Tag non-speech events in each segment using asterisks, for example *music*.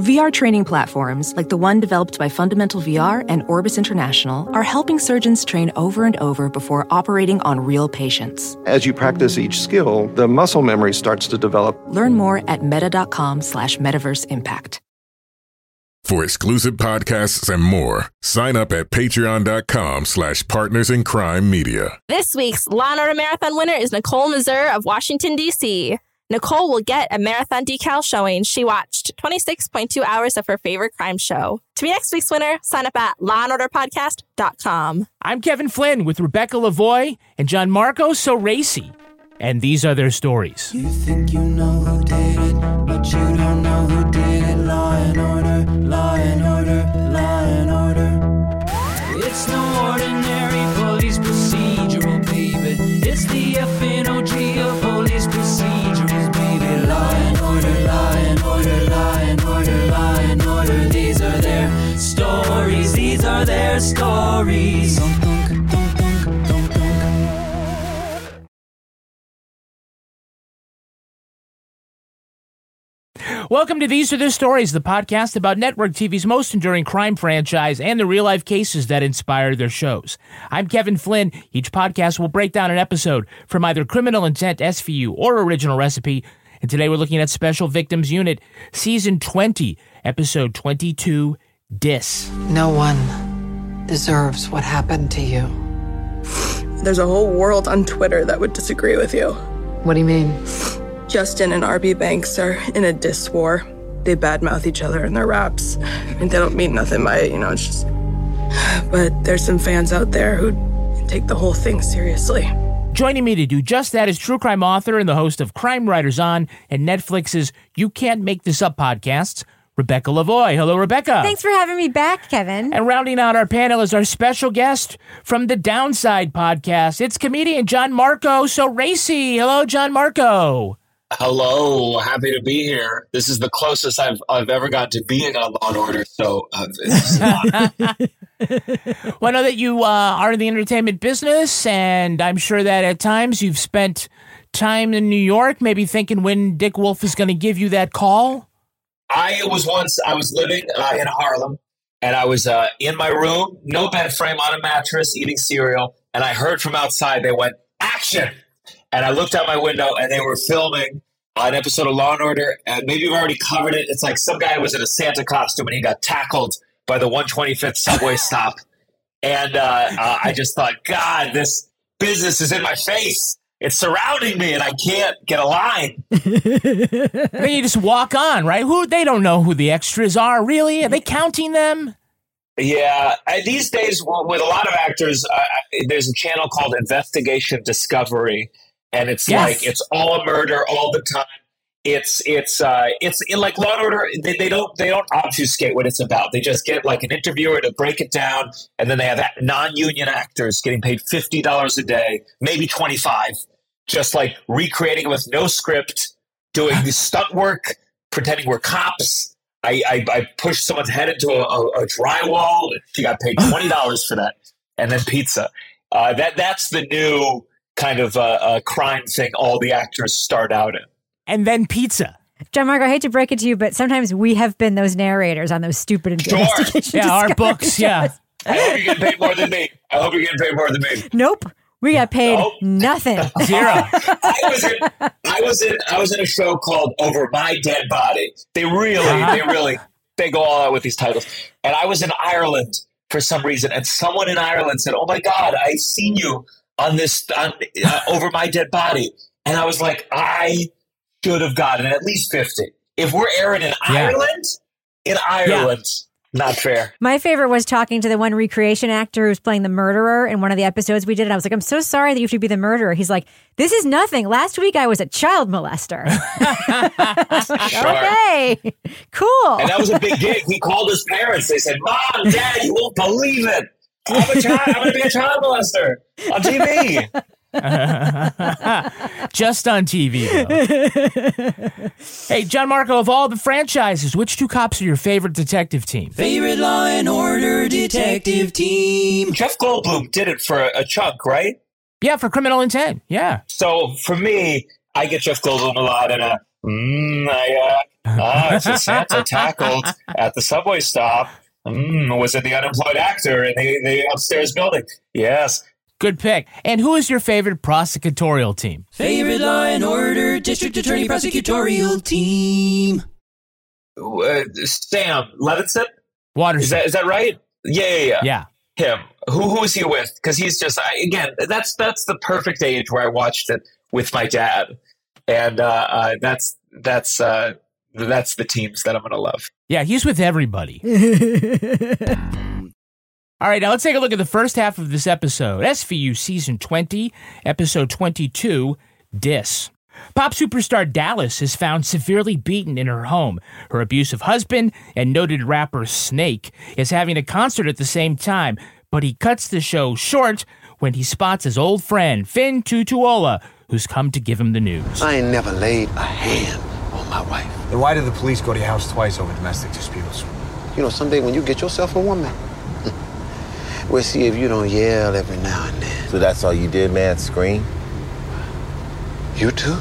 VR training platforms, like the one developed by Fundamental VR and Orbis International, are helping surgeons train over and over before operating on real patients. As you practice each skill, the muscle memory starts to develop. Learn more at meta.com slash metaverse impact. For exclusive podcasts and more, sign up at patreon.com slash partners in crime media. This week's Law and Order Marathon winner is Nicole Mazur of Washington, D.C. Nicole will get a marathon decal showing she watched 26.2 hours of her favorite crime show. To be next week's winner, sign up at lawandorderpodcast.com. I'm Kevin Flynn with Rebecca Lavoie and Gianmarco Soresi, and these are their stories. You think you know who did it, but you don't know who did it. Law and order, law and order, their stories. Welcome to These Are the Stories, the podcast about network TV's most enduring crime franchise and the real life cases that inspire their shows. I'm Kevin Flynn. Each podcast will break down an episode from either Criminal Intent, SVU, or Original Recipe. And today we're looking at Special Victims Unit, Season 20, Episode 22, Diss. No one deserves what happened to you. There's a whole world on Twitter that would disagree with you. What do you mean? Justin and RB Banks are in a diss war. They badmouth each other in their raps. I mean, they don't mean nothing by it, you know, it's just. But there's some fans out there who take the whole thing seriously. Joining me to do just that is true crime author and the host of Crime Writers On and Netflix's You Can't Make This Up podcasts, Rebecca Lavoie. Hello, Rebecca. Thanks for having me back, Kevin. And rounding out our panel is our special guest from the Downside podcast. It's comedian Gianmarco Soresi. Hello, Gianmarco. Hello, happy to be here. This is the closest I've I've ever got to being on Law and Order, so uh, it's *laughs* an honor. Well, I know that you uh, are in the entertainment business, and I'm sure that at times you've spent time in New York, maybe thinking when Dick Wolf is going to give you that call. I was once I was living uh, in Harlem, and I was uh, in my room, no bed frame, on a mattress, eating cereal, and I heard from outside they went action, and I looked out my window, and they were filming an episode of Law and Order, and maybe you've already covered it. It's like some guy was in a Santa costume and he got tackled by the 125th subway stop, and uh, uh, I just thought, God, this business is in my face. It's surrounding me, and I can't get a line. *laughs* Then you just walk on, right? Who they don't know who the extras are, really? Are they counting them? Yeah, I, these days with a lot of actors, uh, there's a channel called Investigation Discovery, and it's Yes. like it's all a murder all the time. It's it's uh, it's in like Law and Order. They, they don't they don't obfuscate what it's about. They just get like an interviewer to break it down, and then they have non-union actors getting paid fifty dollars a day, maybe twenty five, just like recreating it with no script, doing the *laughs* stunt work, pretending we're cops. I, I, I pushed someone's head into a, a, a drywall. She got paid *laughs* twenty dollars for that, and then pizza. Uh, that that's the new kind of uh, uh, crime thing. All the actors start out in. And then pizza. Gianmarco, I hate to break it to you, but sometimes we have been those narrators on those stupid Sure. investigation. Yeah, our discovery books, yeah. I hope you're getting paid more than me. I hope you're getting paid more than me. Nope. We got paid Nope. nothing. *laughs* Zero. I was in I was in I was in a show called Over My Dead Body. They really Uh-huh. they really they go all out with these titles. And I was in Ireland for some reason, and someone in Ireland said, "Oh my God, I've seen you on this on, uh, Over My Dead Body," and I was like, I should have gotten at least fifty. If we're airing in Yeah. Ireland, in Ireland, not fair. My favorite was talking to the one recreation actor who's playing the murderer in one of the episodes we did. And I was like, I'm so sorry that you have to be the murderer. He's like, This is nothing. Last week I was a child molester. *laughs* Okay, cool. And that was a big gig. He called his parents. They said, Mom, Dad, you won't believe it. I'm a child. I'm going to be a child molester on TV. *laughs* Just on TV. though. hey, Gianmarco, of all the franchises, which two cops are your favorite detective team? Favorite Law and Order detective team. Jeff Goldblum did it for a chunk, right? Yeah, for criminal intent. Yeah. So for me, I get Jeff Goldblum a lot, and uh, Mm, I, uh, ah, it's a Santa *laughs* tackled at the subway stop. Mm, was it the unemployed actor in the, the upstairs building? Yes. Good pick. And who is your favorite prosecutorial team? Favorite Law and Order District Attorney Prosecutorial Team. Uh, Sam Levinson? Waters. Is that is that right? Yeah, yeah, yeah. Yeah. Him. Who who is he with? Because he's just I, again. That's that's the perfect age where I watched it with my dad, and uh, uh, that's that's uh, that's the teams that I'm gonna love. Yeah, he's with everybody. *laughs* All right, now let's take a look at the first half of this episode. SVU Season 20, Episode 22, Diss. Pop superstar Dallas is found severely beaten in her home. Her abusive husband and noted rapper Snake is having a concert at the same time, but he cuts the show short when he spots his old friend Fin Tutuola, who's come to give him the news. I ain't never laid a hand on my wife. Then why did the police go to your house twice over domestic disputes? You know, someday when you get yourself a woman, we'll see if you don't yell every now and then. So that's all you did, man? Scream? You too?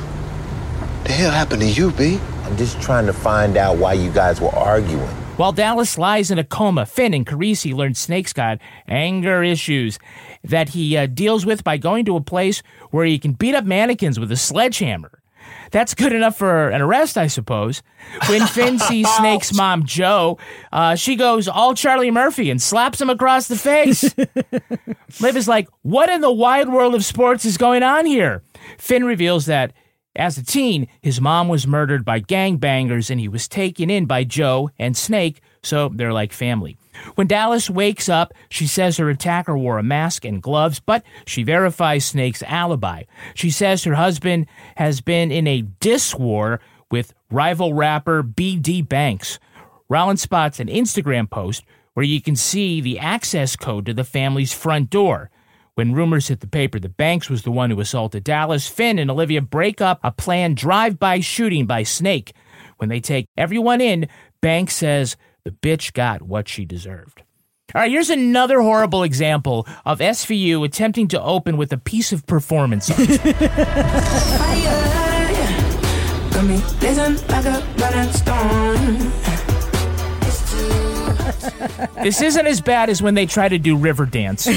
The hell happened to you, B? I'm just trying to find out why you guys were arguing. While Dallas lies in a coma, Fin and Carisi learn Snake's got anger issues that he uh, deals with by going to a place where he can beat up mannequins with a sledgehammer. That's good enough for an arrest, I suppose. When Fin *laughs* sees Snake's mom, Joe, uh, she goes all Charlie Murphy and slaps him across the face. *laughs* Liv is like, What in the wide world of sports is going on here? Fin reveals that as a teen, his mom was murdered by gangbangers and he was taken in by Joe and Snake, so they're like family. When Dallas wakes up, she says her attacker wore a mask and gloves, but she verifies Snake's alibi. She says her husband has been in a diss war with rival rapper BD Banks. Rollins spots an Instagram post where you can see the access code to the family's front door. When rumors hit the paper that Banks was the one who assaulted Dallas, Fin and Olivia break up a planned drive by shooting by Snake. When they take everyone in, Banks says the bitch got what she deserved. All right, here's another horrible example of SVU attempting to open with a piece of performance art. Got me blazing *laughs* like a burning stone. this isn't as bad as when they try to do river dance. *laughs*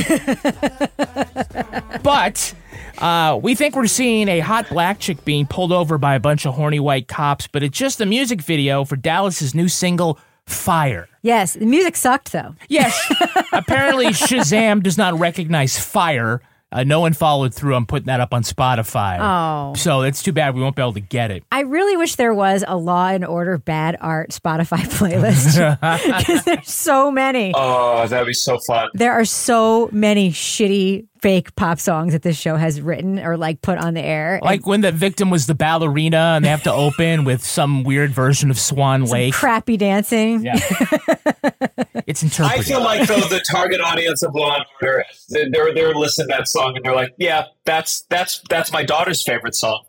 but uh, we think we're seeing a hot black chick being pulled over by a bunch of horny white cops, but it's just a music video for Dallas's new single, Fire. Yes, the music sucked though. Yes. *laughs* Apparently, Shazam does not recognize fire. Uh, no one followed through on putting that up on Spotify. Oh. So it's too bad we won't be able to get it. I really wish there was a Law and Order Bad Art Spotify *laughs* playlist *laughs* because there's so many. Oh, that'd be so fun. There are so many shitty fake pop songs that this show has written or like put on the air. Like when the victim was the ballerina and they have to *laughs* open with some weird version of Swan Some Lake. crappy dancing. Yeah. *laughs* it's interpreted. I feel like though the target audience of Law and Order, they're they're listening to that song and they're like, yeah, that's that's that's my daughter's favorite song.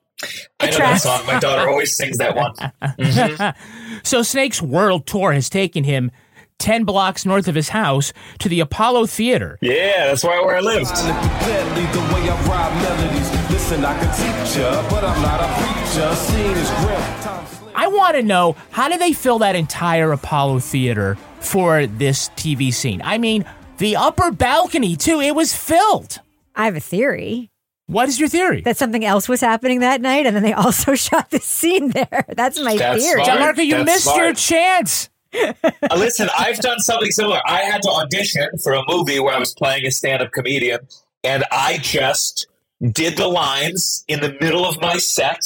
I know that song. My daughter always sings that one. *laughs* Mm-hmm. so Snake's world tour has taken him 10 blocks north of his house to the Apollo Theater. Yeah, that's right where I lived. Deadly the way I ride melodies. Listen, I can teach ya, but I'm not a preacher. Seeing is grim. I want to know how did they fill that entire Apollo Theater for this TV scene? I mean, the upper balcony, too, it was filled. I have a theory. What is your theory? That something else was happening that night and then they *laughs* also shot this scene there. That's my That's theory. smart. Marco, you That's missed smart. your chance. Uh, listen, I've done something similar. I had to audition for a movie where I was playing a stand-up comedian, and I just did the lines in the middle of my set,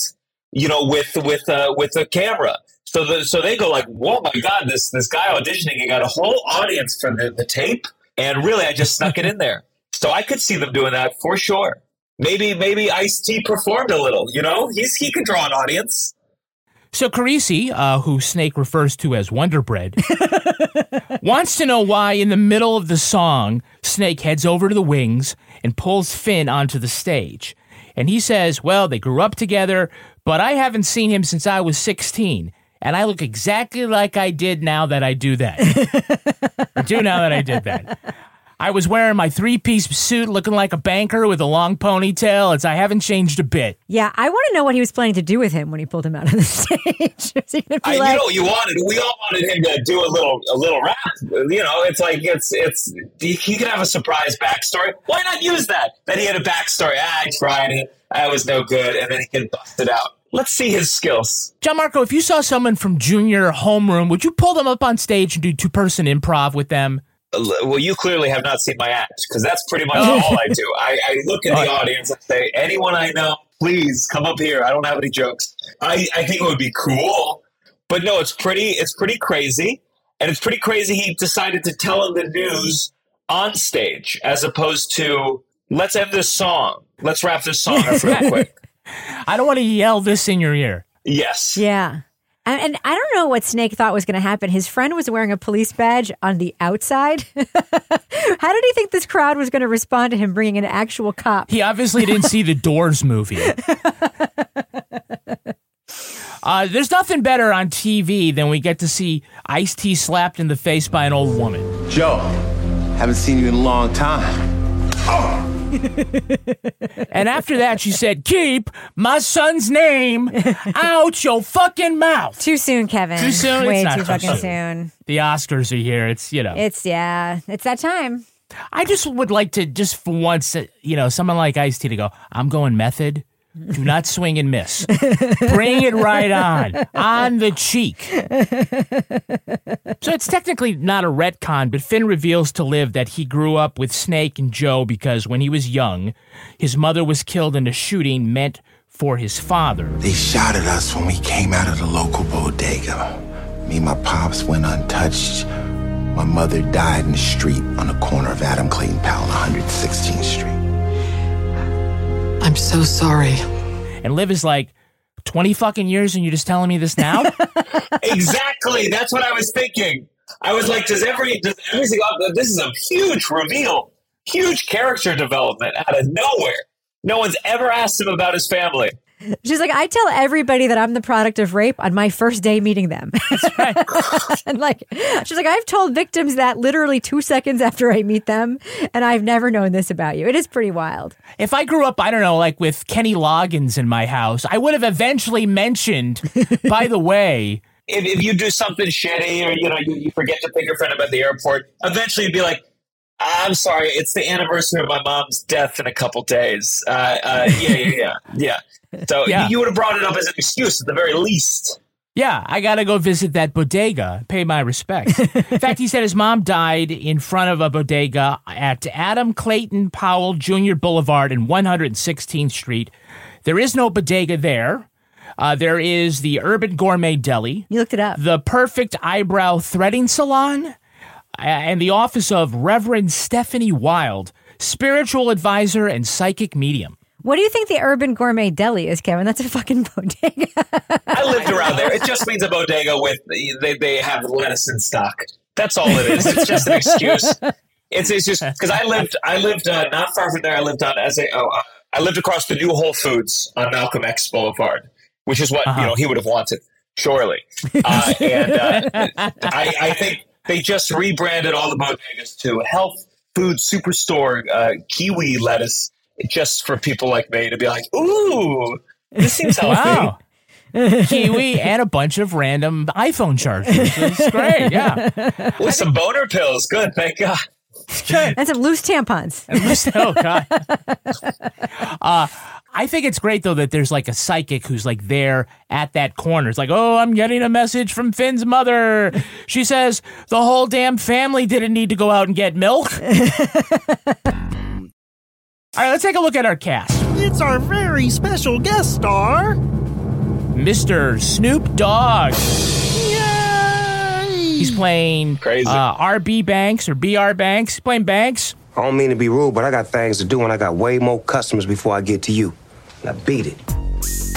you know, with with uh, with a camera. So the, so they go like, "Whoa, my God! This this guy auditioning, he got a whole audience for the, the tape." And really, I just snuck it in there. So I could see them doing that for sure. Maybe maybe Ice T performed a little. You know, he's he can draw an audience. So Carisi, uh, who Snake refers to as Wonder Bread, *laughs* wants to know why, in the middle of the song, Snake heads over to the wings and pulls Fin onto the stage. And he says, Well, they grew up together, but I haven't seen him since I was 16. And I look exactly like I did now that I do that. *laughs* I do now that I did that. I was wearing my three piece suit looking like a banker with a long ponytail. It's I haven't changed a bit. Yeah, I want to know what he was planning to do with him when he pulled him out of the *laughs* stage. Was he going to I, you like, know, what you wanted. We all wanted him to do a little, a little rap. You know, it's like it's, it's. He he could have a surprise backstory. Why not use that? That he had a backstory. Ah, I tried it. I was no good, and then he can bust it out. Let's see his skills. Gianmarco, if you saw someone from junior homeroom, would you pull them up on stage and do two person improv with them? Well, you clearly have not seen my act because that's pretty much oh. all I do. I, I look at the oh, audience and say, anyone I know, please come up here. I don't have any jokes. I, I think it would be cool, but no, it's pretty. It's pretty crazy, and it's pretty crazy. He decided to tell him the news on stage as opposed to let's end this song. Let's wrap this song up real quick. *laughs* I don't want to yell this in your ear. Yes. Yeah. And, and I don't know what Snake thought was going to happen. His friend was wearing a police badge on the outside. *laughs* How did he think this crowd was going to respond to him bringing an actual cop? He obviously didn't see the Doors movie. *laughs* Uh, there's nothing better on TV than we get to see Ice T slapped in the face by an old woman. Joe, haven't seen you in a long time. *laughs* And after that, she said, "Keep my son's name out your fucking mouth." Too soon, Kevin. Too soon. Way too too fucking soon. soon. The Oscars are here. It's you know. It's yeah. It's that time. I just would like to just for once, you know, someone like Ice T to go. I'm going method. Do not swing and miss. Bring it right on, on the cheek. So it's technically not a retcon, but Fin reveals to Liv that he grew up with Snake and Joe because when he was young, his mother was killed in a shooting meant for his father. They shot at us when we came out of the local bodega. Me and my pops went untouched. My mother died in the street on the corner of Adam Clayton Powell and 116th Street. I'm so sorry. And Liv is like, 20 fucking years and you're just telling me this now? *laughs* exactly. That's what I was thinking. I was like, does every does everything? This is a huge reveal, huge character development out of nowhere. No one's ever asked him about his family. She's like, I tell everybody that I'm the product of rape on my first day meeting them. That's right. *laughs* and like, she's like, I've told victims that literally two seconds after I meet them, and I've never known this about you. It is pretty wild. If I grew up, I don't know, like with Kenny Loggins in my house, I would have eventually mentioned, *laughs* by the way, If, if you do something shitty or you know you, you forget to pick your friend up at the airport, eventually you'd be like, "I'm sorry, it's the anniversary of my mom's death in a couple days." Uh, uh, yeah, yeah, yeah, *laughs* yeah. So Yeah. You, you would have brought it up as an excuse at the very least. yeah, I got to go visit that bodega, pay my respects. *laughs* in fact, he said his mom died in front of a bodega at Adam Clayton Powell Jr. Boulevard and 116th Street. There is no bodega there. Uh, there is the Urban Gourmet Deli. You looked it up. The Perfect Eyebrow Threading Salon. uh, And the office of Reverend Stephanie Wild, spiritual advisor and psychic medium. What do you think the Urban Gourmet Deli is, Kevin? That's a fucking *laughs* bodega. I lived around there. It just means a bodega with they, they have lettuce in stock. That's all it is. It's just an excuse. It's, it's just because I lived I lived uh, not far from there. I lived on as a oh uh, I lived across the new Whole Foods on Malcolm X Boulevard, which is what you know he would have wanted surely. Uh, and uh, I, I think they just rebranded all the bodegas to Health Food Superstore uh, Kiwi lettuce, just for people like me to be like, ooh, this seems *laughs* healthy. Wow. *laughs* Kiwi and a bunch of random iPhone chargers. It's great, yeah. *laughs* With some boner pills. Good, thank God. and some loose tampons. oh God. Uh, I think it's great though that there's like a psychic who's like there at that corner. It's like, oh, I'm getting a message from Fin's mother. She says the whole damn family didn't need to go out and get milk. All right, let's take a look at our cast. It's our very special guest star. Mr. Snoop Dogg. He's playing Crazy. Uh, RB Banks or BR Banks. He's playing Banks. I don't mean to be rude, but I got things to do and I got way more customers before I get to you. Now beat it.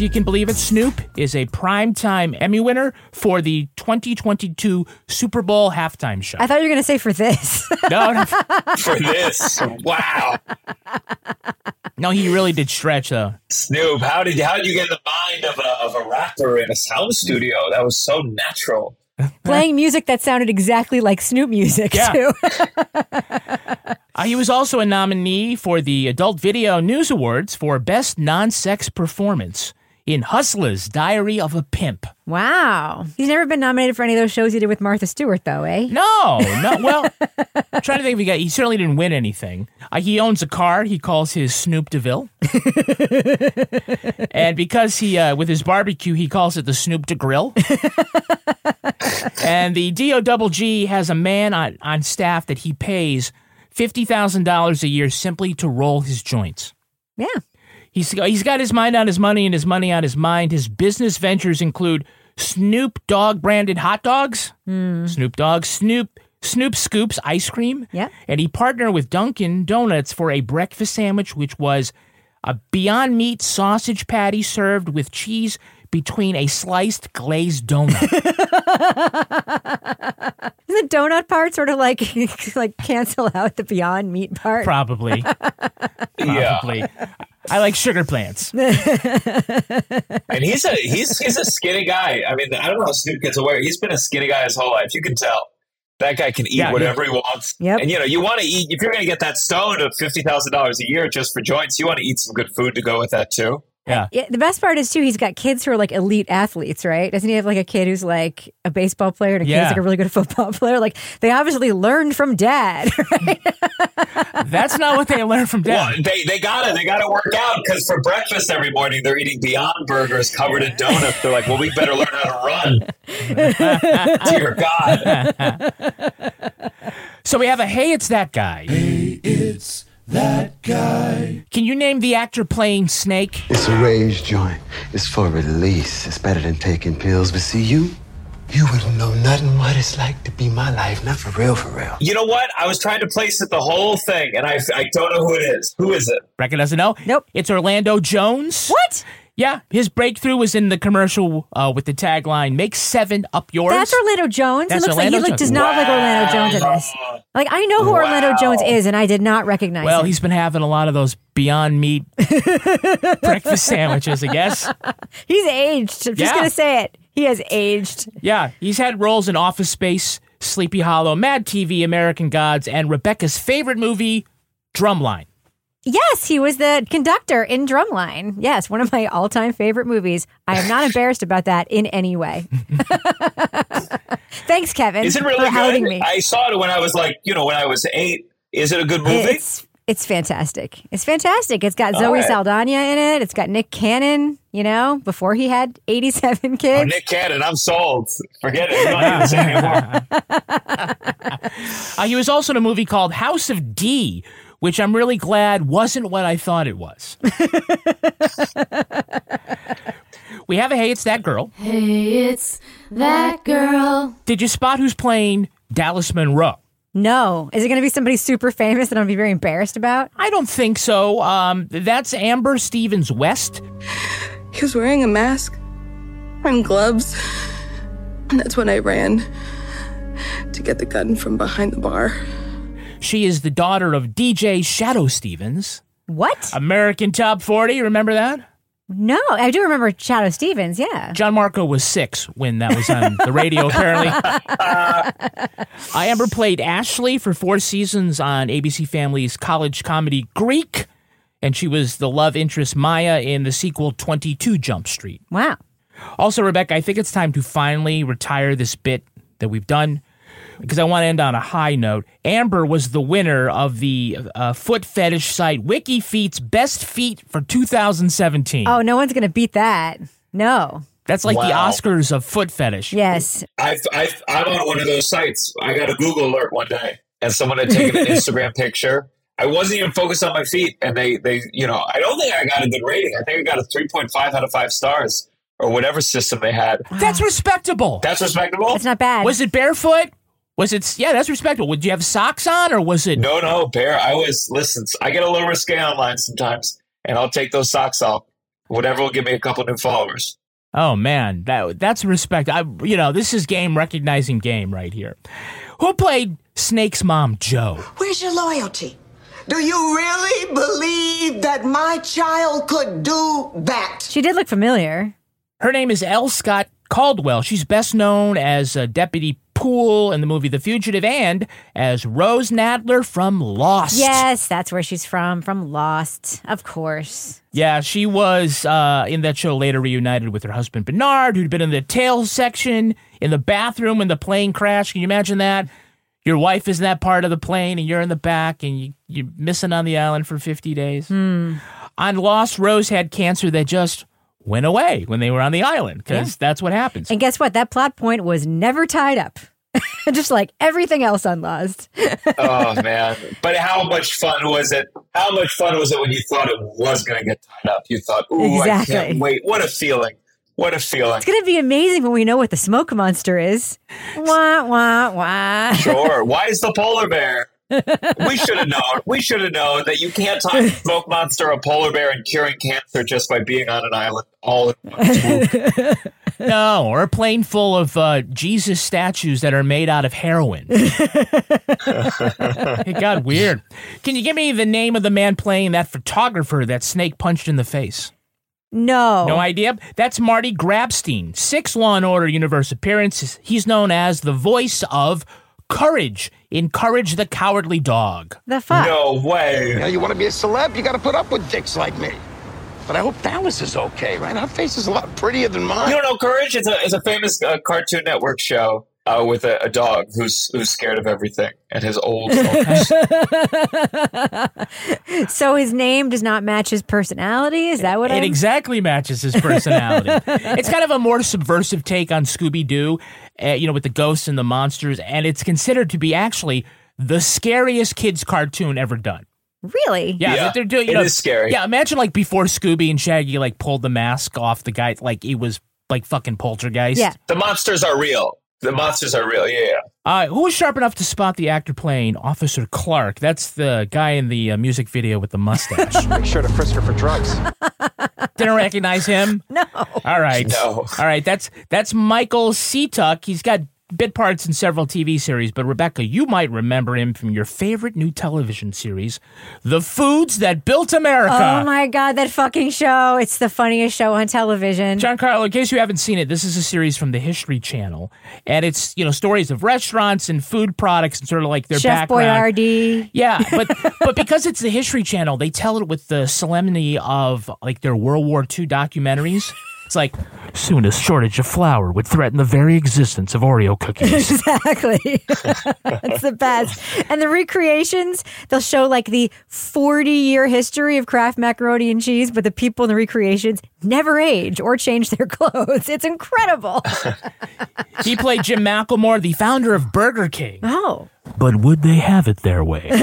If you can believe it, Snoop is a primetime Emmy winner for the 2022 Super Bowl halftime show. I thought you were going to say for this. *laughs* No, no, *laughs* For this, wow, no, he really did stretch though. Snoop, how did how did you get in the mind of a of a rapper in a sound studio? That was so natural. *laughs* Playing music that sounded exactly like Snoop music, Yeah. too. Uh, he was also a nominee for the Adult Video News Awards for Best Non Sex Performance in Hustlers Diary of a Pimp. Wow. He's never been nominated for any of those shows he did with Martha Stewart, though, eh? No, no. Well, I'm trying to think if he got. He certainly didn't win anything. Uh, he owns a car. He calls his Snoop Deville, *laughs* and because he uh, with his barbecue, he calls it the Snoop de Grill. *laughs* and the Do Double G has a man on on staff that he pays fifty thousand dollars a year simply to roll his joints. Yeah. He's he's got his mind on his money and his money on his mind. His business ventures include Snoop Dogg branded hot dogs, hmm. Snoop Dogg, Snoop Snoop Scoops ice cream. Yeah. And he partnered with Dunkin' Donuts for a breakfast sandwich, which was a Beyond Meat sausage patty served with cheese between a sliced glazed donut. *laughs* Does the donut part sort of like *laughs* like cancel out the Beyond Meat part? Probably. *laughs* Probably. I like sugar plants. *laughs* and he's a he's he's a skinny guy. I mean, I don't know how Snoop gets away. He's been a skinny guy his whole life. You can tell. That guy can eat Yeah, whatever yeah. he wants. Yep. And you know, you want to eat if you're going to get that stone of fifty thousand dollars a year just for joints. You want to eat some good food to go with that too. Yeah. Yeah, the best part is too, he's got kids who are like elite athletes, right? Doesn't he have like a kid who's like a baseball player and a kid who's like a really good *laughs* football player? Like they obviously learned from dad. *laughs* That's not what they learned from Well, dad. they they gotta they gotta work out because for breakfast every morning they're eating Beyond Burgers covered in donuts. They're like, well, we better learn how to run. *laughs* Dear God. So we have a hey, it's that guy. Hey, it's that guy. Can you name the actor playing Snake? It's a rage joint. It's for release. It's better than taking pills. But see, you, you wouldn't know nothing what it's like to be my life. Not for real, for real. You know what? I was trying to place it the whole thing, and I I don't know who it is. Who is it? Reckon doesn't know. Nope. It's Orlando Jones. what? Yeah, his breakthrough was in the commercial uh, with the tagline "Make seven up yours." That's Orlando Jones. That's he looks Orlando like he like, does not look like Orlando Jones in this. Like I know who Orlando Jones is, and I did not recognize well, him. he's been having a lot of those Beyond Meat *laughs* breakfast sandwiches, I guess. *laughs* He's aged. I'm just Yeah. gonna say it. He has aged. Yeah, he's had roles in Office Space, Sleepy Hollow, Mad TV, American Gods, and Rebecca's favorite movie, Drumline. Yes, he was the conductor in Drumline. Yes, one of my all-time favorite movies. I am not *laughs* embarrassed about that in any way. *laughs* Thanks, Kevin, Is it really outing good? me. I saw it when I was like, you know, when I was eight. Is it a good movie? It's it's fantastic. It's fantastic. It's got All Zoe right. Saldana in it. It's got Nick Cannon. You know, before he had 87 kids. Nick Cannon, I'm sold. Forget it. He's not *laughs* even saying anymore. Uh, he was also in a movie called House of D, which I'm really glad wasn't what I thought it was. *laughs* we have a Hey, It's That Girl. Hey, it's that girl. Did you spot who's playing Dallas Monroe? No, is it going to be somebody super famous that I'm going to be very embarrassed about? I don't think so. Um, that's Amber Stevens West. He was wearing a mask and gloves. And that's when I ran to get the gun from behind the bar. She is the daughter of DJ Shadoe Stevens. What? American Top 40, remember that? No, I do remember Shadoe Stevens. Yeah. John Marco was six when that was on the radio, *laughs* apparently. I ever played Ashley for four seasons on ABC Family's college comedy Greek, and she was the love interest Maya in the sequel 22 Jump Street. Wow. Also, Rebecca, I think it's time to finally retire this bit that we've done because I want to end on a high note. Amber was the winner of the uh, foot fetish site WikiFeet's Best Feet for 2017. Oh, no one's going to beat that. No. That's like the Oscars of foot fetish. Yes. I've, I've, I'm on one of those sites. I got a Google alert one day, and someone had taken an *laughs* Instagram picture. I wasn't even focused on my feet, and they, they, you know, I don't think I got a good rating. I think I got a 3.5 out of five stars, or whatever system they had. That's respectable. That's respectable. That's not bad. Was it barefoot? Was it? Yeah, that's respectable. Would you have socks on, or was it? No, no, Bear. I was listen. I get a little risque online sometimes, and I'll take those socks off. Whatever will give me a couple new followers. Oh man, that that's respect. I, you know, this is game recognizing game right here. Who played Snake's mom, Joe? Where's your loyalty? Do you really believe that my child could do that? She did look familiar. Her name is L. Scott Caldwell. She's best known as uh, Deputy Poole in the movie The Fugitive and as Rose Nadler from Lost. Yes, that's where she's from, from Lost, of course. Yeah, she was uh, in that show later reunited with her husband Bernard, who'd been in the tail section in the bathroom when the plane crashed. Can you imagine that? Your wife is in that part of the plane and you're in the back and you, you're missing on the island for 50 days. Hmm. On Lost, Rose had cancer that just went away when they were on the island because Yeah. that's what happens. And guess what? That plot point was never tied up. *laughs* Just like everything else on Lost. oh *laughs* man! But how much fun was it? How much fun was it when you thought it was going to get tied up? You thought, "Ooh, I can't wait! What a feeling! What a feeling!" It's going to be amazing when we know what the smoke monster is. Wah, wah, wah. Sure. *laughs* Why is the polar bear? We should have known. We should have known that you can't tie a smoke monster, a polar bear, and curing cancer just by being on an island all in one *laughs* no, or a plane full of uh, Jesus statues that are made out of heroin. *laughs* it got weird. Can you give me the name of the man playing that photographer that Snake punched in the face? No. No idea? That's Marty Grabstein. Six Law and Order Universe appearances. He's known as the voice of Courage in Courage the Cowardly Dog. The fuck? No way. Yeah, you want to be a celeb, you got to put up with dicks like me. But I hope Dallas is okay, right? Her face is a lot prettier than mine. You don't know Courage? It's a it's a famous uh, Cartoon Network show uh, with a, a dog who's who's scared of everything and his old. *laughs* *laughs* so his name does not match his personality? Is that what It I'm... exactly matches his personality. *laughs* it's kind of a more subversive take on Scooby Doo, uh, you know, with the ghosts and the monsters, and it's considered to be actually the scariest kids cartoon ever done. Really? Yeah, Yeah, that they're doing. You it know, is scary. Yeah, imagine like before Scooby and Shaggy like pulled the mask off the guy, like it was like fucking poltergeist. Yeah. the monsters are real. The monsters are real. Yeah, yeah. Uh, who was sharp enough to spot the actor playing Officer Clark? That's the guy in the uh, music video with the mustache. *laughs* Make sure to frisk her for drugs. Didn't recognize him. *laughs* No. All right. No. All right. That's that's Michael Seatuck. He's got bit parts in several TV series, but Rebecca, you might remember him from your favorite new television series, The Foods That Built America. Oh my god, that fucking show. It's the funniest show on television. Giancarlo, in case you haven't seen it, this is a series from the History Channel, and it's you know stories of restaurants and food products and sort of like their Chef background. Boyardee. Yeah, but *laughs* but because it's the History Channel, they tell it with the solemnity of like their World War II documentaries. It's like soon a shortage of flour would threaten the very existence of Oreo cookies. *laughs* Exactly. *laughs* it's the best. And the recreations, they'll show like the 40 year history of Kraft macaroni and cheese, but the people in the recreations never age or change their *laughs* clothes. It's incredible. he played Jim McLamore, the founder of Burger King. Oh. But would they have it their way? *laughs* By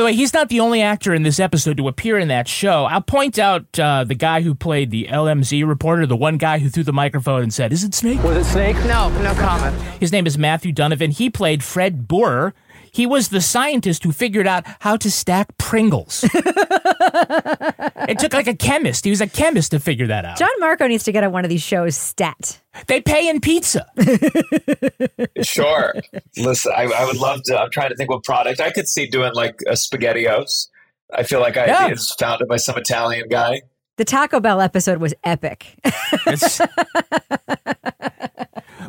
the way, he's not the only actor in this episode to appear in that show. I'll point out uh, the guy who played the LMZ reporter, the one guy who threw the microphone and said, Is it Snake? Was it Snake? No, no comment. His name is Matthew Donovan. He played Fred Baur. He was the scientist who figured out how to stack Pringles. *laughs* it took like a chemist. He was a chemist to figure that out. John Marco needs to get on one of these shows stat. They pay in pizza. *laughs* Sure. Listen, I, I would love to. I'm trying to think what product I could see doing like a SpaghettiOs. I feel like I Yeah. it's founded by some Italian guy. The Taco Bell episode was epic. *laughs*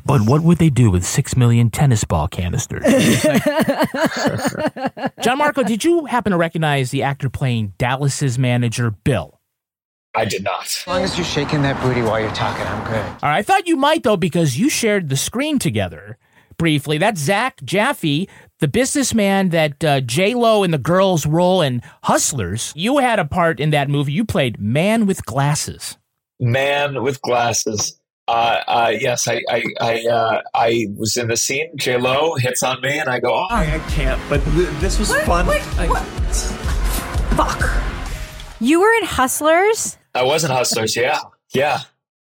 But what would they do with six million tennis ball canisters? *laughs* *laughs* Gianmarco, did you happen to recognize the actor playing Dallas's manager, Bill? I did not. As long as you're shaking that booty while you're talking, I'm good. All right, I thought you might though because you shared the screen together briefly. That's Zach Jaffe, the businessman that uh, J Lo and the girls role in Hustlers. You had a part in that movie. You played Man with Glasses. Man with glasses. Uh, uh, yes, I I I, uh, I was in the scene. J Lo hits on me, and I go, "Oh, I, can't." But th- this was fun. I, You were in Hustlers? I was in Hustlers. Yeah, yeah.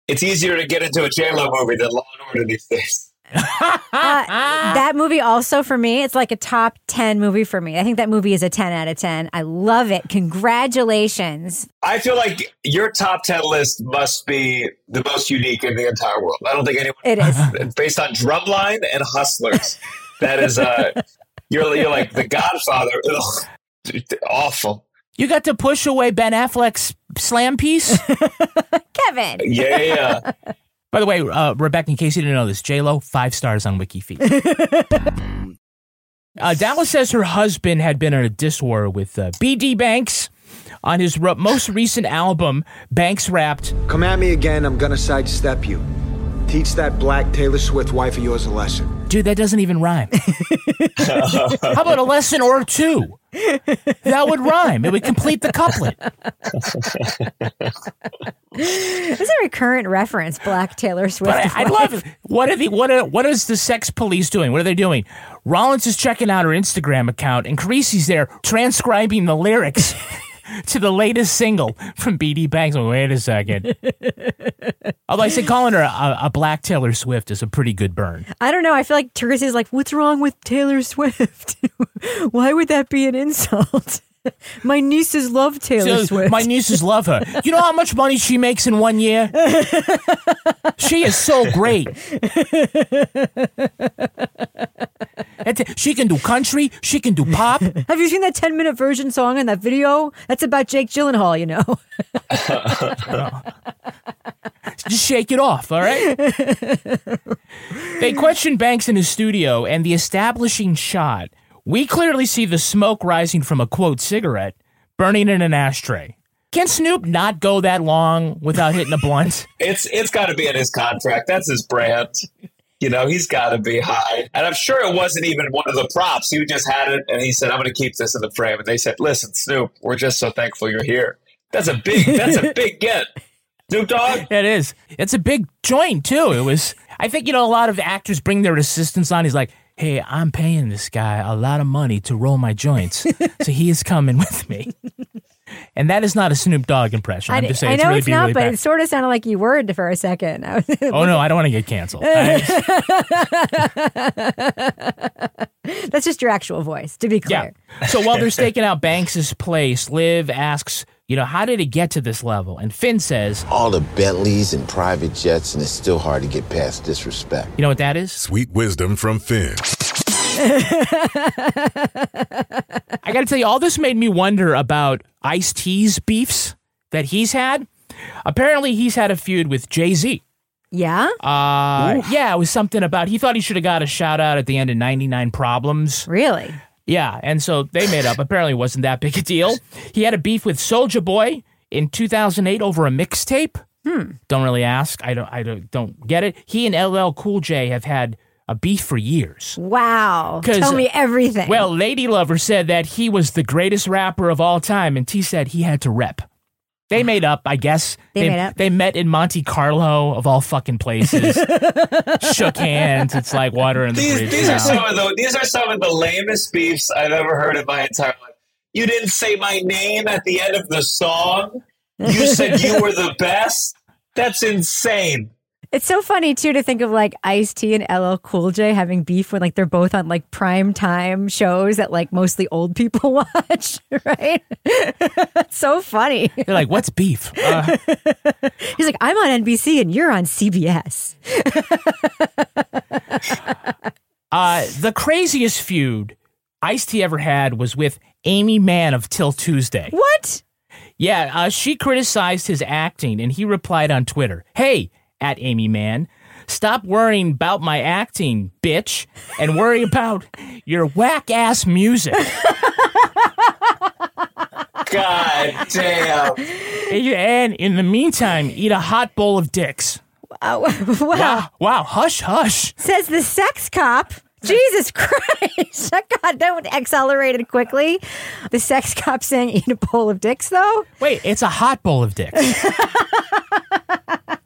It's easier to get into a J Lo movie than Law and Order these days. Uh, that movie also for me, it's like a top 10 movie for me. I think that movie is a 10 out of 10. I love it. Congratulations. I feel like your top ten list must be the most unique in the entire world. I don't think anyone. It is *laughs* based on Drumline and Hustlers. That is uh, you're you're like the Godfather. Ugh, awful. You got to push away Ben Affleck's slam piece. *laughs* Kevin. Yeah, yeah. By the way, uh, Rebecca, in case you didn't know this, J Lo five stars on WikiFeet. *laughs* uh, Dallas says her husband had been in a diss war with uh, BD Banks on his ro- most recent album. Banks rapped, Come at me again, I'm gonna sidestep you. Teach that black Taylor Swift wife of yours a lesson. "Dude, that doesn't even rhyme. *laughs* How about a lesson or two? That would rhyme. It would complete the couplet." This is a recurrent reference, Black Taylor Swift. But I, I love it. What are the what are what is the sex police doing? What are they doing? Rollins is checking out her Instagram account, and Carisi's there transcribing the lyrics *laughs* *laughs* to the latest single from BD Banks. Like, Wait a second. *laughs* Although I say calling her a, a black Taylor Swift is a pretty good burn. I don't know. I feel like Carisi's like, what's wrong with Taylor Swift? *laughs* Why would that be an insult? *laughs* My nieces love Taylor So, Swift. My nieces love her. You know how much money she makes in one year? *laughs* she is so great. She can do country. She can do pop. Have you seen that 10 minute version song in that video? That's about Jake Gyllenhaal, you know? *laughs* Just shake it off, all right? they question Banks in his studio and the establishing shot. We clearly see the smoke rising from a quote cigarette burning in an ashtray. Can Snoop not go that long without hitting a blunt? *laughs* It's it's got to be in his contract. That's his brand. You know, he's got to be high. And I'm sure it wasn't even one of the props. He just had it and he said, I'm going to keep this in the frame. And they said, Listen, Snoop, we're just so thankful you're here. That's a big, that's a *laughs* big get. Snoop Dogg? It is. It's a big joint too. It was. I think you know a lot of actors bring their assistants on. He's like, "Hey, I'm paying this guy a lot of money to roll my joints, so he is coming with me." *laughs* And that is not a Snoop Dogg impression. I'm just saying I it's know really it's not, really but bad. it sort of sounded like you were for a second. *laughs* Oh no, I don't want to get canceled. *laughs* That's just your actual voice, to be clear. Yeah. So while they're staking out Banks's place, Liv asks, you know, how did it get to this level? And Fin says, All the Bentleys and private jets, and it's still hard to get past disrespect. you know what that is? Sweet wisdom from Fin. *laughs* I got to tell you, all this made me wonder about Ice T's beefs that he's had. Apparently, he's had a feud with Jay Z. Yeah? Uh, yeah, it was something about he thought he should have got a shout out at the end of 99 Problems. Really? Yeah, and so they made up. Apparently, it wasn't that big a deal. He had a beef with Soulja Boy in 2008 over a mixtape. Hmm. Don't really ask. I don't. I don't, don't get it. He and LL Cool J have had a beef for years. Wow. Tell me everything. Well, Lady Lover said that he was the greatest rapper of all time, and T said he had to rep. They made up, I guess. They made up? They met in Monte Carlo, of all fucking places. *laughs* Shook hands. It's like water in the These, bridge. these now. are some of the these are some of the lamest beefs I've ever heard in my entire life. You didn't say my name at the end of the song. You said you were the best. That's insane. It's so funny too to think of like Ice T and LL Cool J having beef when like they're both on like prime time shows that like mostly old people *laughs* watch, right? So funny. They're like, what's beef? Uh, *laughs* He's like, I'm on NBC and you're on CBS. *laughs* uh, the craziest feud Ice T ever had was with Aimee Mann of 'Til Tuesday. What? Yeah, uh, she criticized his acting, and he replied on Twitter, "Hey, at Aimee Mann, stop worrying about my acting, bitch, and worry about your whack ass music." God damn. And in the meantime, eat a hot bowl of dicks. Oh, *laughs* wow. Wow, wow, hush, hush. Says the sex cop. Jesus Christ. God, *laughs* that would accelerated quickly. The sex cop saying eat a bowl of dicks, though? Wait, it's a hot bowl of dicks.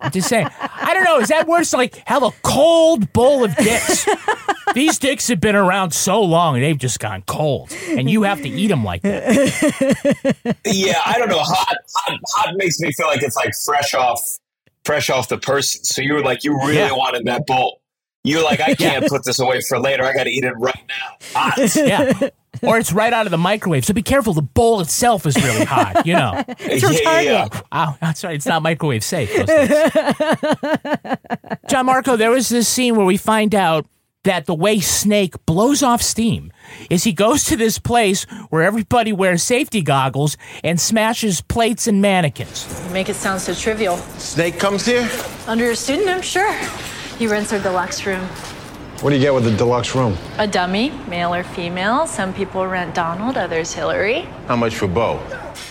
I'm just saying. I don't know. Is that worse? Like, have a cold bowl of dicks. These dicks have been around so long, they've just gone cold. And you have to eat them like that. Yeah, I don't know. Hot, hot, hot makes me feel like it's like fresh off, fresh off the person. So you were like, you really Yeah. wanted that bowl. You're like, I can't put this away for later. I got to eat it right now. Hot. *laughs* Yeah. Or it's right out of the microwave. So be careful. The bowl itself is really hot, you know. *laughs* It's from Target. Oh, that's right. It's not microwave safe. those things. *laughs* Gianmarco, there was this scene where we find out that the way Snake blows off steam is he goes to this place where everybody wears safety goggles and smashes plates and mannequins. You make it sound so trivial. Snake comes here? Under your pseudonym, sure. He rents our deluxe room. What do you get with the deluxe room? A dummy, male or female. Some people rent Donald, others Hillary. How much for Bo?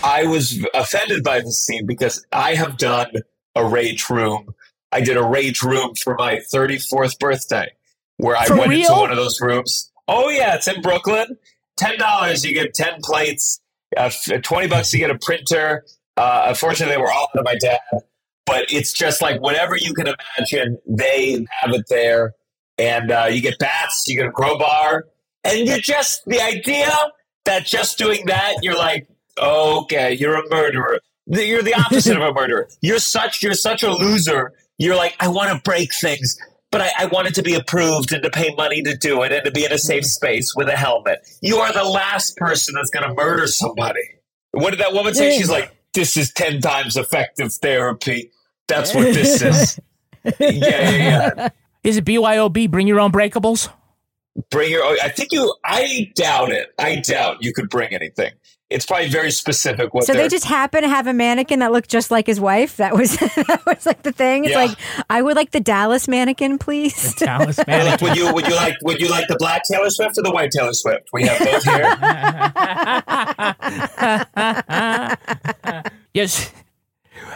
I was offended by this scene because I have done a rage room. I did a rage room for my 34th birthday where I For went into one of those rooms. Oh, yeah, it's in Brooklyn. $10, you get 10 plates. Uh, 20 bucks, you get a printer. Uh, unfortunately, they were all under my dad. But it's just like whatever you can imagine, they have it there. And uh, you get bats, you get a crowbar. And you're just, the idea that just doing that, you're like, okay, you're a murderer. You're the opposite of a *laughs* murderer. You're such you're such a loser. You're like, I want to break things, but I, I want it to be approved and to pay money to do it and to be in a safe space with a helmet. You are the last person that's going to murder somebody. What did that woman say? She's like, this is ten times effective therapy. That's what this *laughs* is. yeah, yeah, yeah. Is it BYOB? Bring your own breakables? Bring your. I think you. I doubt it. I doubt you could bring anything. It's probably very specific. What So they're- just happen to have a mannequin that looked just like his wife. That was *laughs* that was like the thing. It's Yeah. like I would like the Dallas mannequin, please. The Dallas *laughs* Like, would you would you like would you like the black Taylor Swift or the white Taylor Swift? We have both here. yes.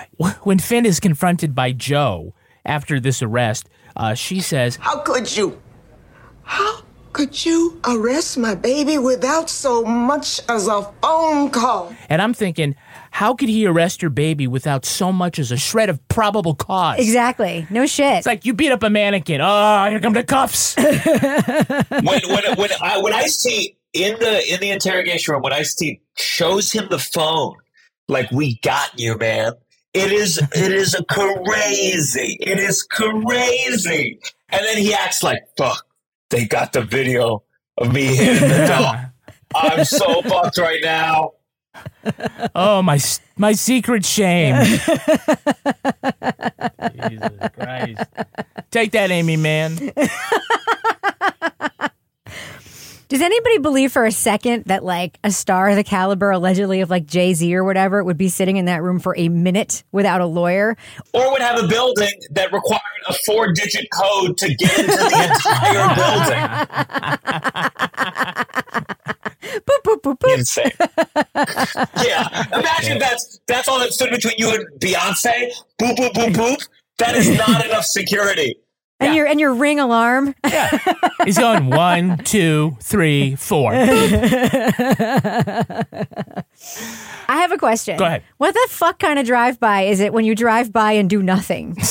*laughs* When Fin is confronted by Joe after this arrest, uh, she says, How could you? How could you arrest my baby without so much as a phone call? and I'm thinking, how could he arrest your baby without so much as a shred of probable cause? Exactly. No shit. It's like you beat up a mannequin. Oh, here come the cuffs. *laughs* when when when I when I see in the in the interrogation room when I see shows him the phone like we got you man it is it is a crazy it is crazy and then he acts like fuck they got the video of me hitting the dog I'm so *laughs* fucked right now oh, my my secret shame. *laughs* Jesus Christ. Take that, Aimee Mann. *laughs* Does anybody believe for a second that like a star of the caliber allegedly of like Jay Z or whatever would be sitting in that room for a minute without a lawyer? or would have a building that required a four digit code to get into the entire *laughs* building? Boop, boop, boop, boop. insane. Yeah imagine that's that's all that stood between you and beyonce. Boop boop boop boop. That is not *laughs* enough security And your and your ring alarm. Yeah. *laughs* He's going one, two, three, four. *laughs* I have a question. Go ahead. What the fuck kind of drive by is it when you drive by and do nothing? *laughs*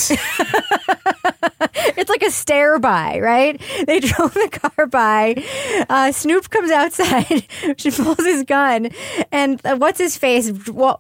it's like a stare by, right? They *laughs* drove the car by. Uh, Snoop comes outside. *laughs* she pulls his gun, and uh, what's his face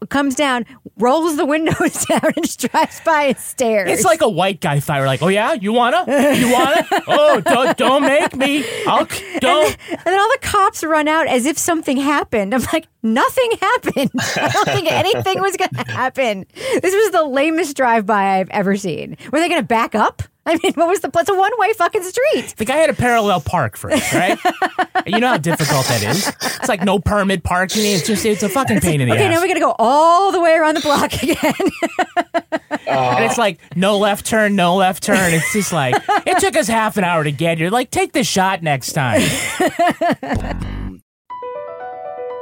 comes down, rolls the windows down, and just drives by and stares. It's like a white guy fire. Like, oh yeah, you wanna? You wanna? Oh, don't, don't make me. I'll don't. And then all the cops run out as if something happened. I'm like, nothing happened. *laughs* I don't think anything was going *laughs* to happen. This was the lamest drive by I've ever seen. Were they going to back up? *laughs* I mean, what was the? It's a one way fucking street. The guy had a parallel park first, right? you know how difficult that is. It's like no permit parking. It's just it's a fucking pain in the okay, ass. Okay, now we got to go all the way around the block again. and it's like no left turn, no left turn. It's just like it took us half an hour to get here. Like take the shot next time.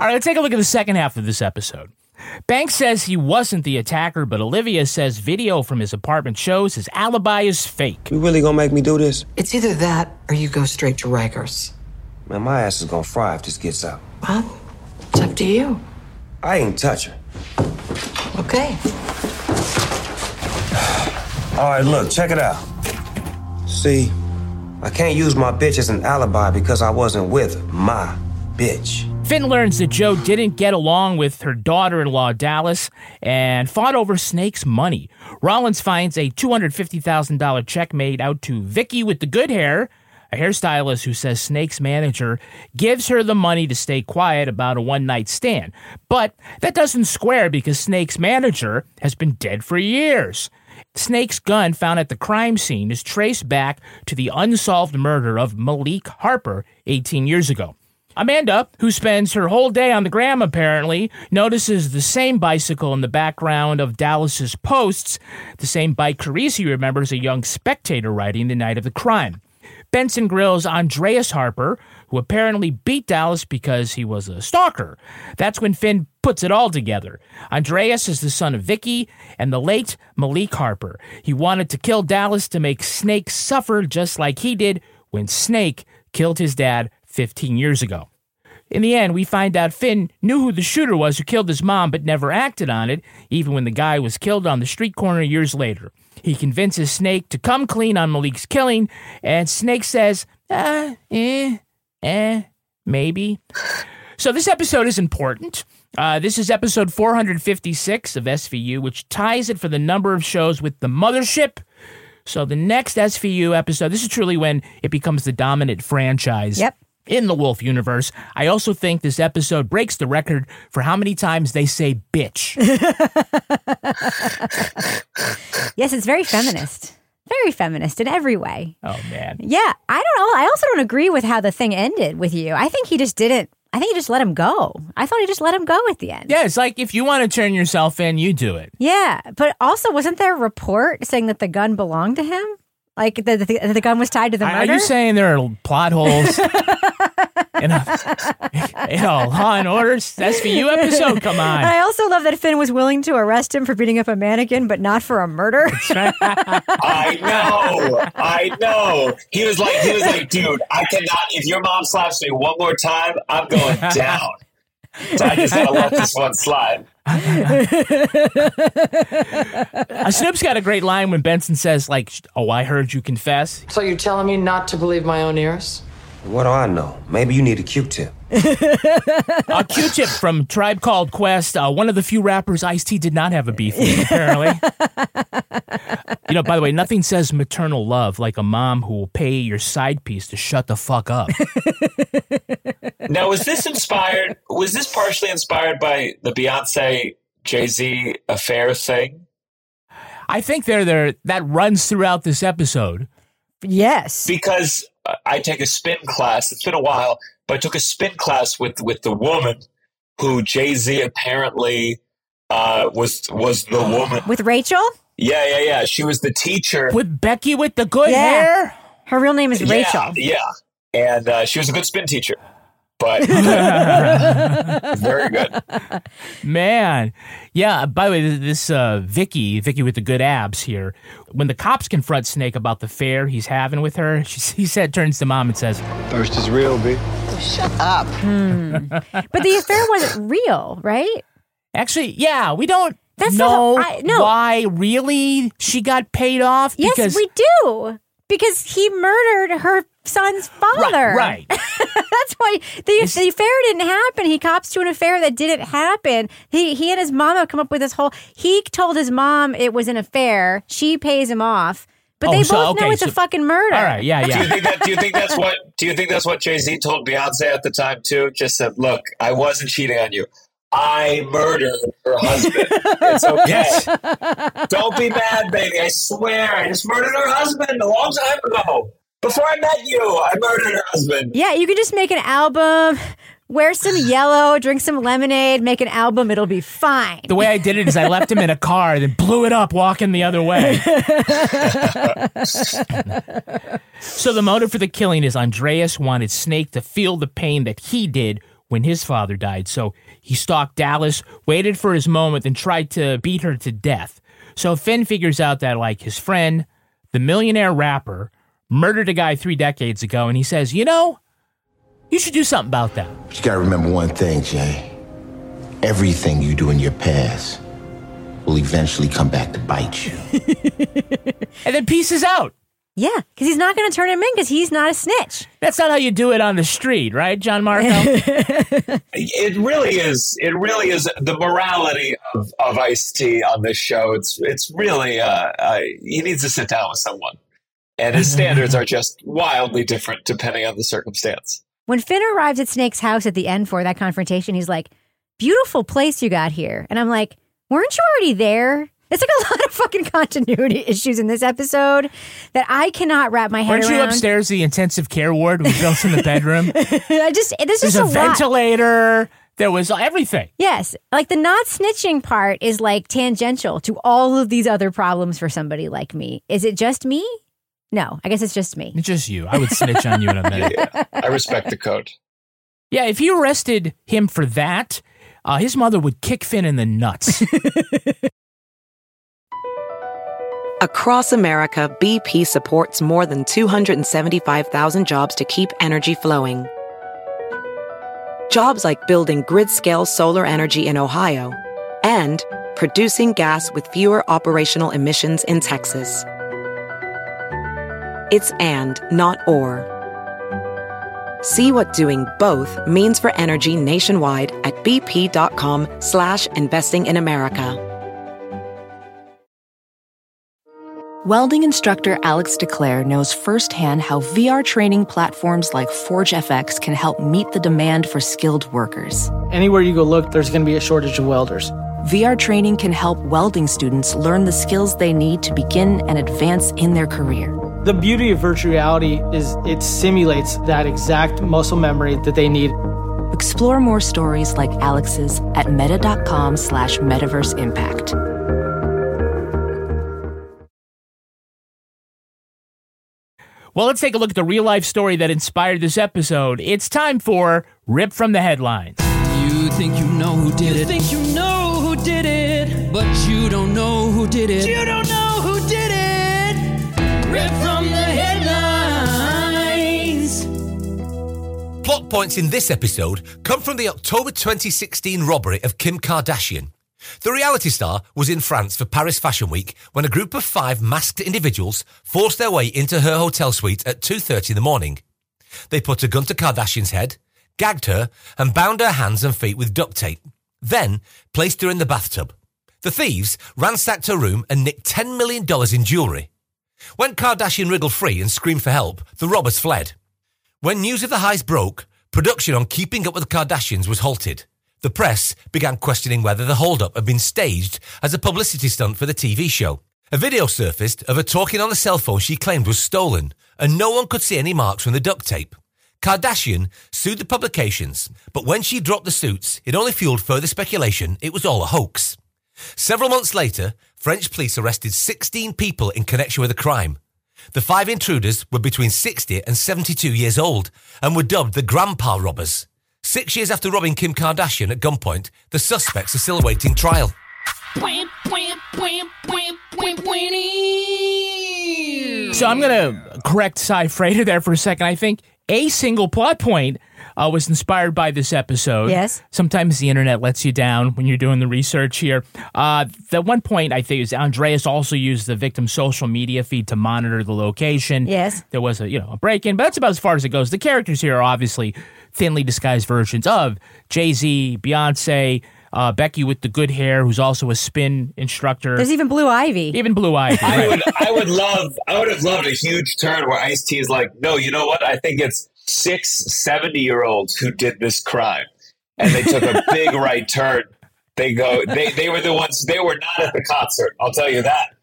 All right, let's take a look at the second half of this episode. Banks says he wasn't the attacker, but Olivia says video from his apartment shows his alibi is fake. You really gonna make me do this? It's either that or you go straight to Rikers. Man, my ass is gonna fry if this gets out. Well, it's up to you. I ain't touch her. Okay. All right, look, check it out. See, I can't use my bitch as an alibi because I wasn't with my bitch. Fin learns that Joe didn't get along with her daughter in law, Dallas, and fought over Snake's money. Rollins finds a $250,000 check made out to Vicky with the good hair, a hairstylist who says Snake's manager gives her the money to stay quiet about a one night stand. But that doesn't square because Snake's manager has been dead for years. Snake's gun found at the crime scene is traced back to the unsolved murder of Malik Harper 18 years ago. Amanda, who spends her whole day on the gram apparently, notices the same bicycle in the background of Dallas's posts, the same bike Carisi remembers a young spectator riding the night of the crime. Benson grills Andreas Harper, who apparently beat Dallas because he was a stalker. That's when Fin puts it all together. Andreas is the son of Vicky and the late Malik Harper. He wanted to kill Dallas to make Snake suffer just like he did when Snake killed his dad 15 years ago. In the end, we find out Fin knew who the shooter was who killed his mom but never acted on it, even when the guy was killed on the street corner years later. He convinces Snake to come clean on Malik's killing, and Snake says, ah, eh, eh, maybe. So this episode is important. Uh, this is episode 456 of SVU, which ties it for the number of shows with the mothership. So the next SVU episode, this is truly when it becomes the dominant franchise. Yep in the Wolf universe. I also think this episode breaks the record for how many times they say bitch. *laughs* yes, it's very feminist. Very feminist in every way. Oh, man. Yeah, I don't know. I also don't agree with how the thing ended with you. I think he just didn't. I think he just let him go. I thought he just let him go at the end. Yeah, it's like if you want to turn yourself in, you do it. Yeah, but also, wasn't there a report saying that the gun belonged to him? Like the, the, the gun was tied to the murder? Are you saying there are plot holes *laughs* in a, in a Law and Order SVU episode? Come on. I also love that Fin was willing to arrest him for beating up a mannequin, but not for a murder. *laughs* I know, I know. He was like, he was like, dude, I cannot. If your mom slaps me one more time, I'm going *laughs* down. So I just gotta let this one slide. uh, Snoop's got a great line when Benson says, like, oh, I heard you confess. So you're telling me not to believe my own ears? What do I know? Maybe you need a Q-tip. A Q-tip from Tribe Called Quest, uh, one of the few rappers Ice-T did not have a beef with, apparently. you know, by the way, nothing says maternal love like a mom who will pay your side piece to shut the fuck up. now, was this inspired? Was this partially inspired by the Beyonce Jay Z affair thing? I think they're there. That runs throughout this episode. Yes, because uh, I take a spin class. It's been a while, but I took a spin class with with the woman who Jay Z apparently uh, was was the woman with Rachel. Yeah, yeah, yeah. She was the teacher with Becky with the good yeah. hair. Her real name is Rachel. Yeah, yeah. and uh, she was a good spin teacher but *laughs* very good. Man, yeah. By the way, this uh, Vicky, Vicky with the good abs here. When the cops confront Snake about the affair he's having with her, she, *laughs* he said, turns to mom and says, "Thirst is real, B." Oh, shut up. Hmm. But the affair wasn't real, right? Actually, yeah, we don't. That's know not, I, no. why really she got paid off. Yes, we do. Because he murdered her son's father. Right. *laughs* right. That's why the, the affair didn't happen. He cops to an affair that didn't happen. He he and his mom have come up with this whole. He told his mom it was an affair. She pays him off. But Oh, they so- both know okay, it's a fucking murder. All right, yeah, Do you yeah. think that? Do you think that's what? Do you think that's what Jay Z told Beyonce at the time too? Just said, "Look, I wasn't cheating on you. I murdered her husband. It's *laughs* okay. Yes. Don't be mad, baby. I swear, I just murdered her husband a long time ago. Before I met you, I murdered her husband. Yeah, you could just make an album Wear some *sighs* yellow, drink some lemonade, make an album. It'll be fine. The way I did it is I left him in a *laughs* car, then blew it up walking the other way. *laughs* so the motive for the killing is Andreas wanted Snake to feel the pain that he did when his father died. So he stalked Dallas, waited for his moment, and tried to beat her to death. So Fin figures out that, like, his friend, the millionaire rapper, murdered a guy three decades ago, and he says, You know, you should do something about that. But you gotta remember one thing, Jay. Everything you do in your past will eventually come back to bite you. *laughs* And then pieces out. Yeah, because he's not going to turn him in because he's not a snitch. That's not how you do it on the street, right, Gianmarco? *laughs* It really is. It really is the morality of, of Ice T on this show. It's it's really uh, uh, he needs to sit down with someone, and his *laughs* standards are just wildly different depending on the circumstance. When Fin arrives at Snake's house at the end for that confrontation, he's like, "Beautiful place you got here," and I'm like, "Weren't you already there?" It's like a *laughs* lot of fucking continuity issues in this episode that I cannot wrap my head Weren't you around. upstairs the intensive care ward we built in the bedroom? *laughs* I just this is a, a lot. ventilator. There was everything. Yes, like the not snitching part is like tangential to all of these other problems for somebody like me. Is it just me? No, I guess it's just me. It's just you. I would snitch on you in a *laughs* minute. Yeah, I respect the code. Yeah, if you arrested him for that, uh, his mother would kick Fin in the nuts. *laughs* Across America, BP supports more than 275,000 jobs to keep energy flowing. Jobs like building grid scale solar energy in Ohio and producing gas with fewer operational emissions in Texas. It's and, not or. See what doing both means for energy nationwide at bp.com slash investing in America. Welding instructor Alex DeClaire knows firsthand how VR training platforms like ForgeFX can help meet the demand for skilled workers. Anywhere you go look, there's going to be a shortage of welders. VR training can help welding students learn the skills they need to begin and advance in their career. The beauty of virtual reality is it simulates that exact muscle memory that they need. Explore more stories like Alex's at meta.com slash metaverse impact. well, let's take a look at the real life story that inspired this episode. It's time for Rip from the Headlines. You think you know who did You it. think you know who did it, but you don't know who did it. you don't know who did it. Rip from Plot points in this episode come from the October 2016 robbery of Kim Kardashian. The reality star was in France for Paris Fashion Week when a group of five masked individuals forced their way into her hotel suite at 2.30 in the morning. They put a gun to Kardashian's head, gagged her, and bound her hands and feet with duct tape. Then placed her in the bathtub. The thieves ransacked her room and nicked $10 million in jewellery. When Kardashian wriggled free and screamed for help, the robbers fled. When news of the heist broke, production on Keeping Up with the Kardashians was halted. The press began questioning whether the holdup had been staged as a publicity stunt for the TV show. A video surfaced of her talking on a cell phone she claimed was stolen, and no one could see any marks from the duct tape. Kardashian sued the publications, but when she dropped the suits, it only fueled further speculation it was all a hoax. Several months later, French police arrested 16 people in connection with the crime. The five intruders were between 60 and 72 years old and were dubbed the Grandpa Robbers. Six years after robbing Kim Kardashian at gunpoint, the suspects are still awaiting trial. So I'm going to correct Cy Frater there for a second. I think a single plot point uh, was inspired by this episode. Yes. Sometimes the internet lets you down when you're doing the research here. Uh, the one point I think is Andreas also used the victim's social media feed to monitor the location. Yes. There was a you know a break in, but that's about as far as it goes. The characters here are obviously thinly disguised versions of Jay Z, Beyonce. Uh, Becky with the good hair, who's also a spin instructor. There's even Blue Ivy. Even Blue Ivy. I would, I would love, I would have loved a huge turn where Ice T is like, no, you know what? I think it's six 70 year olds who did this crime, and they took a *laughs* big right turn. They go, they, they were the ones. They were not at the concert. I'll tell you that.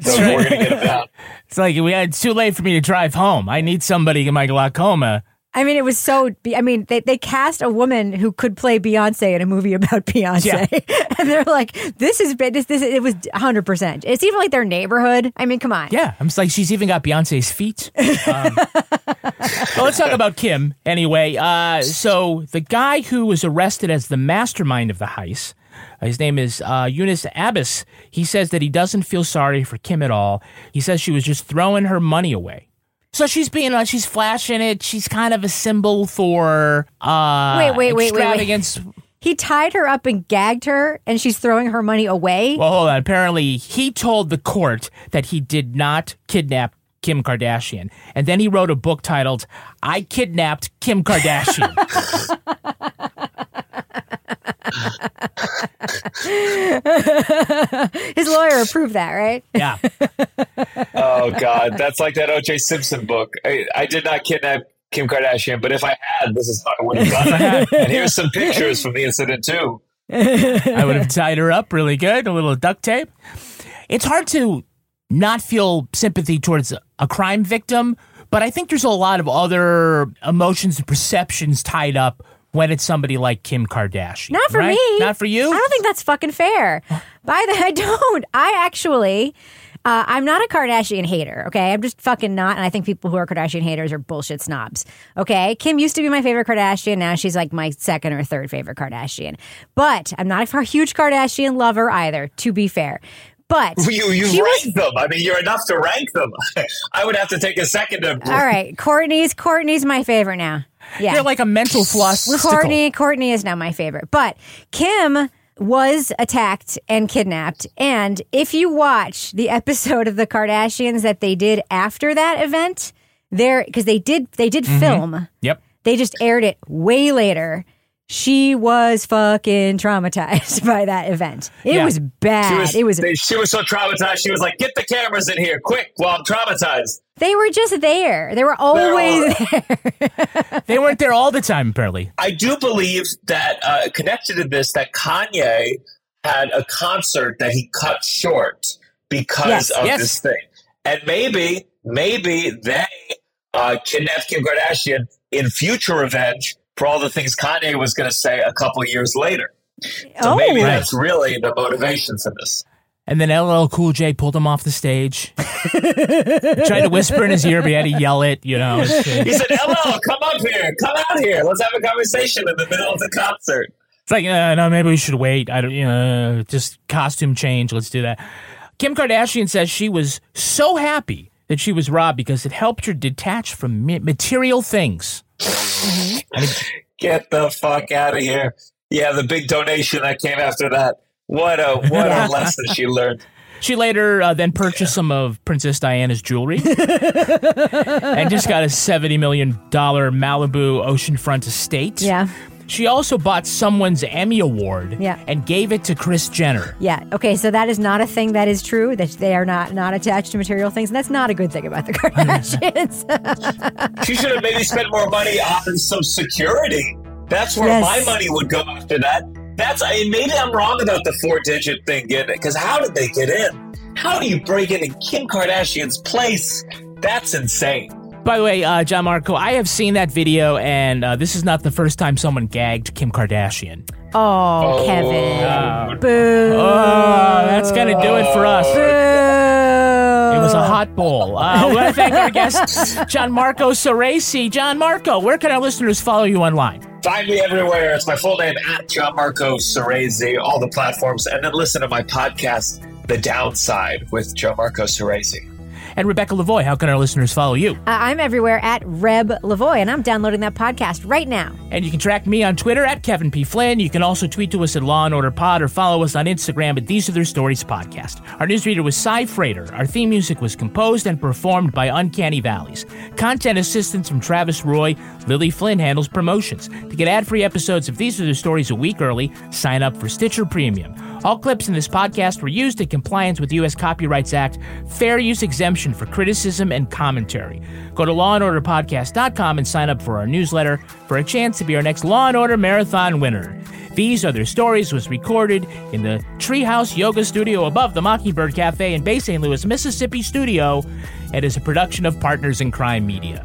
So we're gonna get them down. It's like we it's too late for me to drive home. I need somebody in my glaucoma I mean, it was so. I mean, they, they cast a woman who could play Beyonce in a movie about *laughs* Beyonce, *laughs* and they're like, "This is this this." It was hundred percent. It's even like their neighborhood. I mean, come on. Yeah, I'm just like she's even got Beyonce's feet. Um, *laughs* well, let's talk about Kim anyway. Uh, so the guy who was arrested as the mastermind of the heist. uh, His name is uh, Yunice Abbas. He says that he doesn't feel sorry for Kim at all. He says she was just throwing her money away. So she's being, uh, she's flashing it. She's kind of a symbol for uh, Wait, wait, wait, wait, wait. He tied her up and gagged her, and she's throwing her money away. Well, hold on. Apparently, he told the court that he did not kidnap Kim Kardashian. And then he wrote a book titled, I Kidnapped Kim Kardashian. *laughs* *laughs* His lawyer approved that, right? Yeah. *laughs* oh God, that's like that O.J. Simpson book. I, I did not kidnap Kim Kardashian, but if I had, this is how I would have done it. and here's some pictures from the incident too. *laughs* I would have tied her up really good, a little duct tape. It's hard to not feel sympathy towards a crime victim, but I think there's a lot of other emotions and perceptions tied up when it's somebody like Kim Kardashian. Not for right? me. Not for you? I don't think that's fucking fair. By the *laughs* I don't. I actually uh, I'm not a Kardashian hater, okay? I'm just fucking not. And I think people who are Kardashian haters are bullshit snobs, okay? Kim used to be my favorite Kardashian. Now she's like my second or third favorite Kardashian. But I'm not a huge Kardashian lover either, to be fair. But *laughs* You you she was- rank them. I mean, you're enough to rank them. *laughs* I would have to take a second to. all right, Kourtney's Kourtney's my favorite now. Yeah. You're like a mental floss. Kourtney, Kourtney is now my favorite. But Kim was attacked and kidnapped. And if you watch the episode of the Kardashians that they did after that event, there because they did they did Mhm. film. Yep. They just aired it way later. She was fucking traumatized *laughs* by that event. It Yeah. was bad. She was, it was they- she was so traumatized. She was like, "Get the cameras in here, quick!" While I'm traumatized. they were just there. They were always there. *laughs* They weren't there all the time, apparently. I do believe that uh, connected to this, that Kanye had a concert that he cut short because Yes. of Yes. this thing, and maybe, maybe they uh, kidnapped Kim Kardashian in future revenge for all the things Kanye was going to say a couple years later. So Oh. maybe Right. that's really the motivation for this. And then LL Cool J pulled him off the stage. *laughs* Tried to whisper in his ear, but he had to yell it, you know. *laughs* He said, "LL, come up here, come out here. Let's have a conversation in the middle of the concert." It's like, uh, no, maybe we should wait. I don't, you know, just costume change. Let's do that. Kim Kardashian says she was so happy that she was robbed because it helped her detach from material things. I mean, Get the fuck out of here. Yeah, the big donation that came after that. What a what a *laughs* lesson she learned. she later uh, then purchased some of Princess Diana's jewelry *laughs* and just got a $70 million Malibu oceanfront estate. Yeah. She also bought someone's Emmy Award Yeah. and gave it to Kris Jenner. Yeah. Okay. So that is not a thing that is true. That they are not not attached to material things, and that's not a good thing about the *laughs* Kardashians. *laughs* She should have maybe spent more money on some security. That's where Yes. my money would go after that. That's I mean, maybe I'm wrong about the four digit thing getting it, because how did they get in? How do you break into Kim Kardashian's place? That's insane. By the way, uh, Gianmarco, I have seen that video, and uh, this is not the first time someone gagged Kim Kardashian. oh, Kevin. Uh, Boo. oh, that's going to do it for us. Boo. It was a hot bowl. Uh, I want to thank our guest, Gianmarco Soresi. John Marco, where can our listeners follow you online? Find me everywhere. It's my full name at Gianmarco Soresi, all the platforms, and then listen to my podcast, The Downside, with Gianmarco Soresi. And Rebecca Lavoie, how can our listeners follow you? Uh, I'm everywhere at Reb Lavoie, and I'm downloading that podcast right now. And you can track me on Twitter at Kevin P. Flynn. You can also tweet to us at Law and Order Pod or follow us on Instagram at These Are Their Stories Podcast. Our newsreader was Cy Frater. Our theme music was composed and performed by Uncanny Valleys. Content assistance from Travis Roy. Lily Flynn handles promotions. To get ad-free episodes of These Are Their Stories a week early, sign up for Stitcher Premium. All clips in this podcast were used in compliance with U.S. Copyrights Act, fair use exemption for criticism and commentary. Go to lawandorderpodcast.com and sign up for our newsletter for a chance to be our next Law and Order Marathon winner. These Are Their Stories was recorded in the Treehouse Yoga Studio above the Mockingbird Cafe in Bay St. Louis, Mississippi studio and is a production of Partners in Crime Media.